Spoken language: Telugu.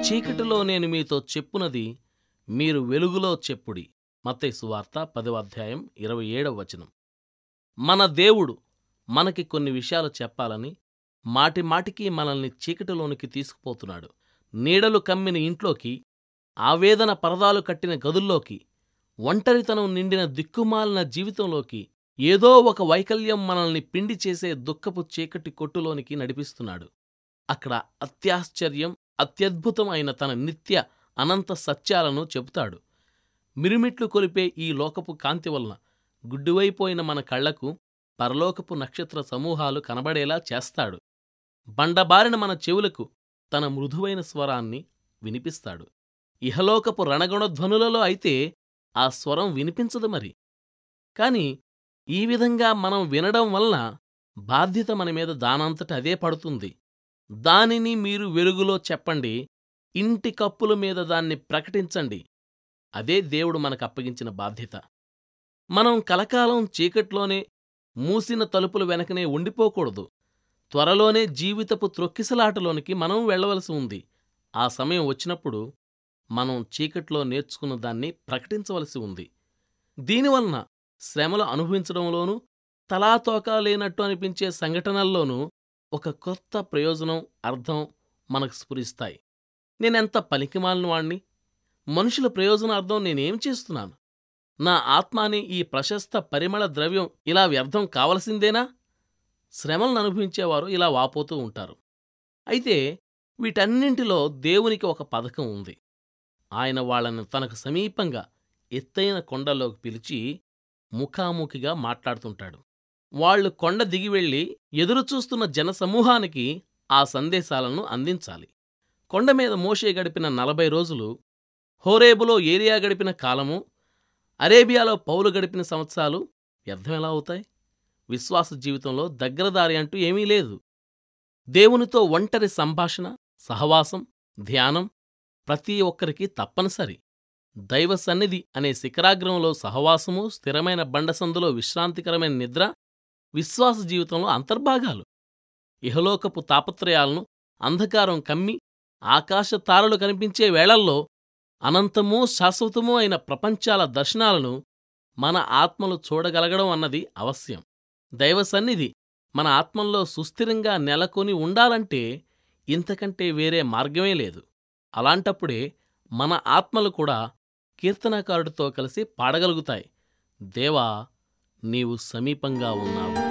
చీకటిలో నేను మీతో చెప్పునది మీరు వెలుగులో చెప్పుడి. మత్తయి సువార్త పదవ అధ్యాయం ఇరవై ఏడవ వచనం. మన దేవుడు మనకి కొన్ని విషయాలు చెప్పాలని మాటి మాటికి మనల్ని చీకటిలోనికి తీసుకుపోతున్నాడు. నీడలు కమ్మిన ఇంట్లోకి ఆవేదన పరదాలు కట్టిన గదుల్లోకి ఒంటరితనం నిండిన దిక్కుమాలిన జీవితంలోకి ఏదో ఒక వైకల్యం మనల్ని పిండి చేసే దుఃఖపు చీకటి కొట్టులోనికి నడిపిస్తున్నాడు. అక్కడ అత్యాశ్చర్యం అత్యద్భుతం అయిన తన నిత్య అనంత సత్యాలను చెబుతాడు. మిరుమిట్లు కొలిపే ఈ లోకపు కాంతి వలన గుడ్డువైపోయిన మన కళ్ళకు పరలోకపు నక్షత్ర సమూహాలు కనబడేలా చేస్తాడు. బండబారిన మన చెవులకు తన మృదువైన స్వరాన్ని వినిపిస్తాడు. ఇహలోకపు రణగుణధ్వనులలో అయితే ఆ స్వరం వినిపించదు మరి. కాని ఈ విధంగా మనం వినడం వలన బాధ్యత మన మీద దానంతట అదే పడుతుంది. దానిని మీరు వెలుగులో చెప్పండి ఇంటి కప్పుల మీద దాన్ని ప్రకటించండి. అదే దేవుడు మనకప్పగించిన బాధ్యత. మనం కలకాలం చీకట్లోనే మూసిన తలుపుల వెనకనే ఉండిపోకూడదు. త్వరలోనే జీవితపు త్రొక్కిసలాటలోనికి మనం వెళ్ళవలసి ఉంది. ఆ సమయం వచ్చినప్పుడు మనం చీకట్లో నేర్చుకున్న దాన్ని ప్రకటించవలసి ఉంది. దీనివలన శ్రమలు అనుభవించడంలోనూ తలాతోకా లేనట్టు అనిపించే సంఘటనల్లోనూ ఒక కొత్త ప్రయోజనం అర్థం మనకు స్ఫురిస్తాయి. నేనెంత పలికిమాలిన వాణ్ణి? మనుషుల ప్రయోజన అర్థం నేనేం చేస్తున్నాను? నా ఆత్మాని ఈ ప్రశస్త పరిమళ ద్రవ్యం ఇలా వ్యర్థం కావలసిందేనా? శ్రమలను అనుభవించేవారు ఇలా వాపోతూ ఉంటారు. అయితే వీటన్నింటిలో దేవునికి ఒక పథకం ఉంది. ఆయన వాళ్ళని తనకు సమీపంగా ఎత్తైన కొండలోకి పిలిచి ముఖాముఖిగా మాట్లాడుతుంటాడు. వాళ్ళు కొండ దిగి వెళ్ళి ఎదురుచూస్తున్న జనసమూహానికి ఆ సందేశాలను అందించాలి. కొండమీద మోషే గడిపిన నలభై రోజులు హోరేబులో ఏరియా గడిపిన కాలము అరేబియాలో పౌలు గడిపిన సంవత్సరాలు వ్యర్థమెలా అవుతాయి? విశ్వాస జీవితంలో దగ్గరదారి అంటూ ఏమీ లేదు. దేవునితో ఒంటరి సంభాషణ సహవాసం ధ్యానం ప్రతి ఒక్కరికి తప్పనిసరి. దైవ సన్నిధి అనే శిఖరాగ్రంలో సహవాసము స్థిరమైన బండసందులో విశ్రాంతికరమైన నిద్ర విశ్వాస జీవితంలో అంతర్భాగాలు. ఇహలోకపు తాపత్రయాలను అంధకారం కమ్మి ఆకాశ తారలు కనిపించే వేళల్లో అనంతమూ శాశ్వతమూ అయిన ప్రపంచాల దర్శనాలను మన ఆత్మలు చూడగలగడం అన్నది అవశ్యం. దైవసన్నిధి మన ఆత్మల్లో సుస్థిరంగా నెలకొని ఉండాలంటే ఇంతకంటే వేరే మార్గమే లేదు. అలాంటప్పుడే మన ఆత్మలు కూడా కీర్తనకారుడితో కలిసి పాడగలుగుతాయి. దేవా నీవు సమీపంగా ఉన్నావు.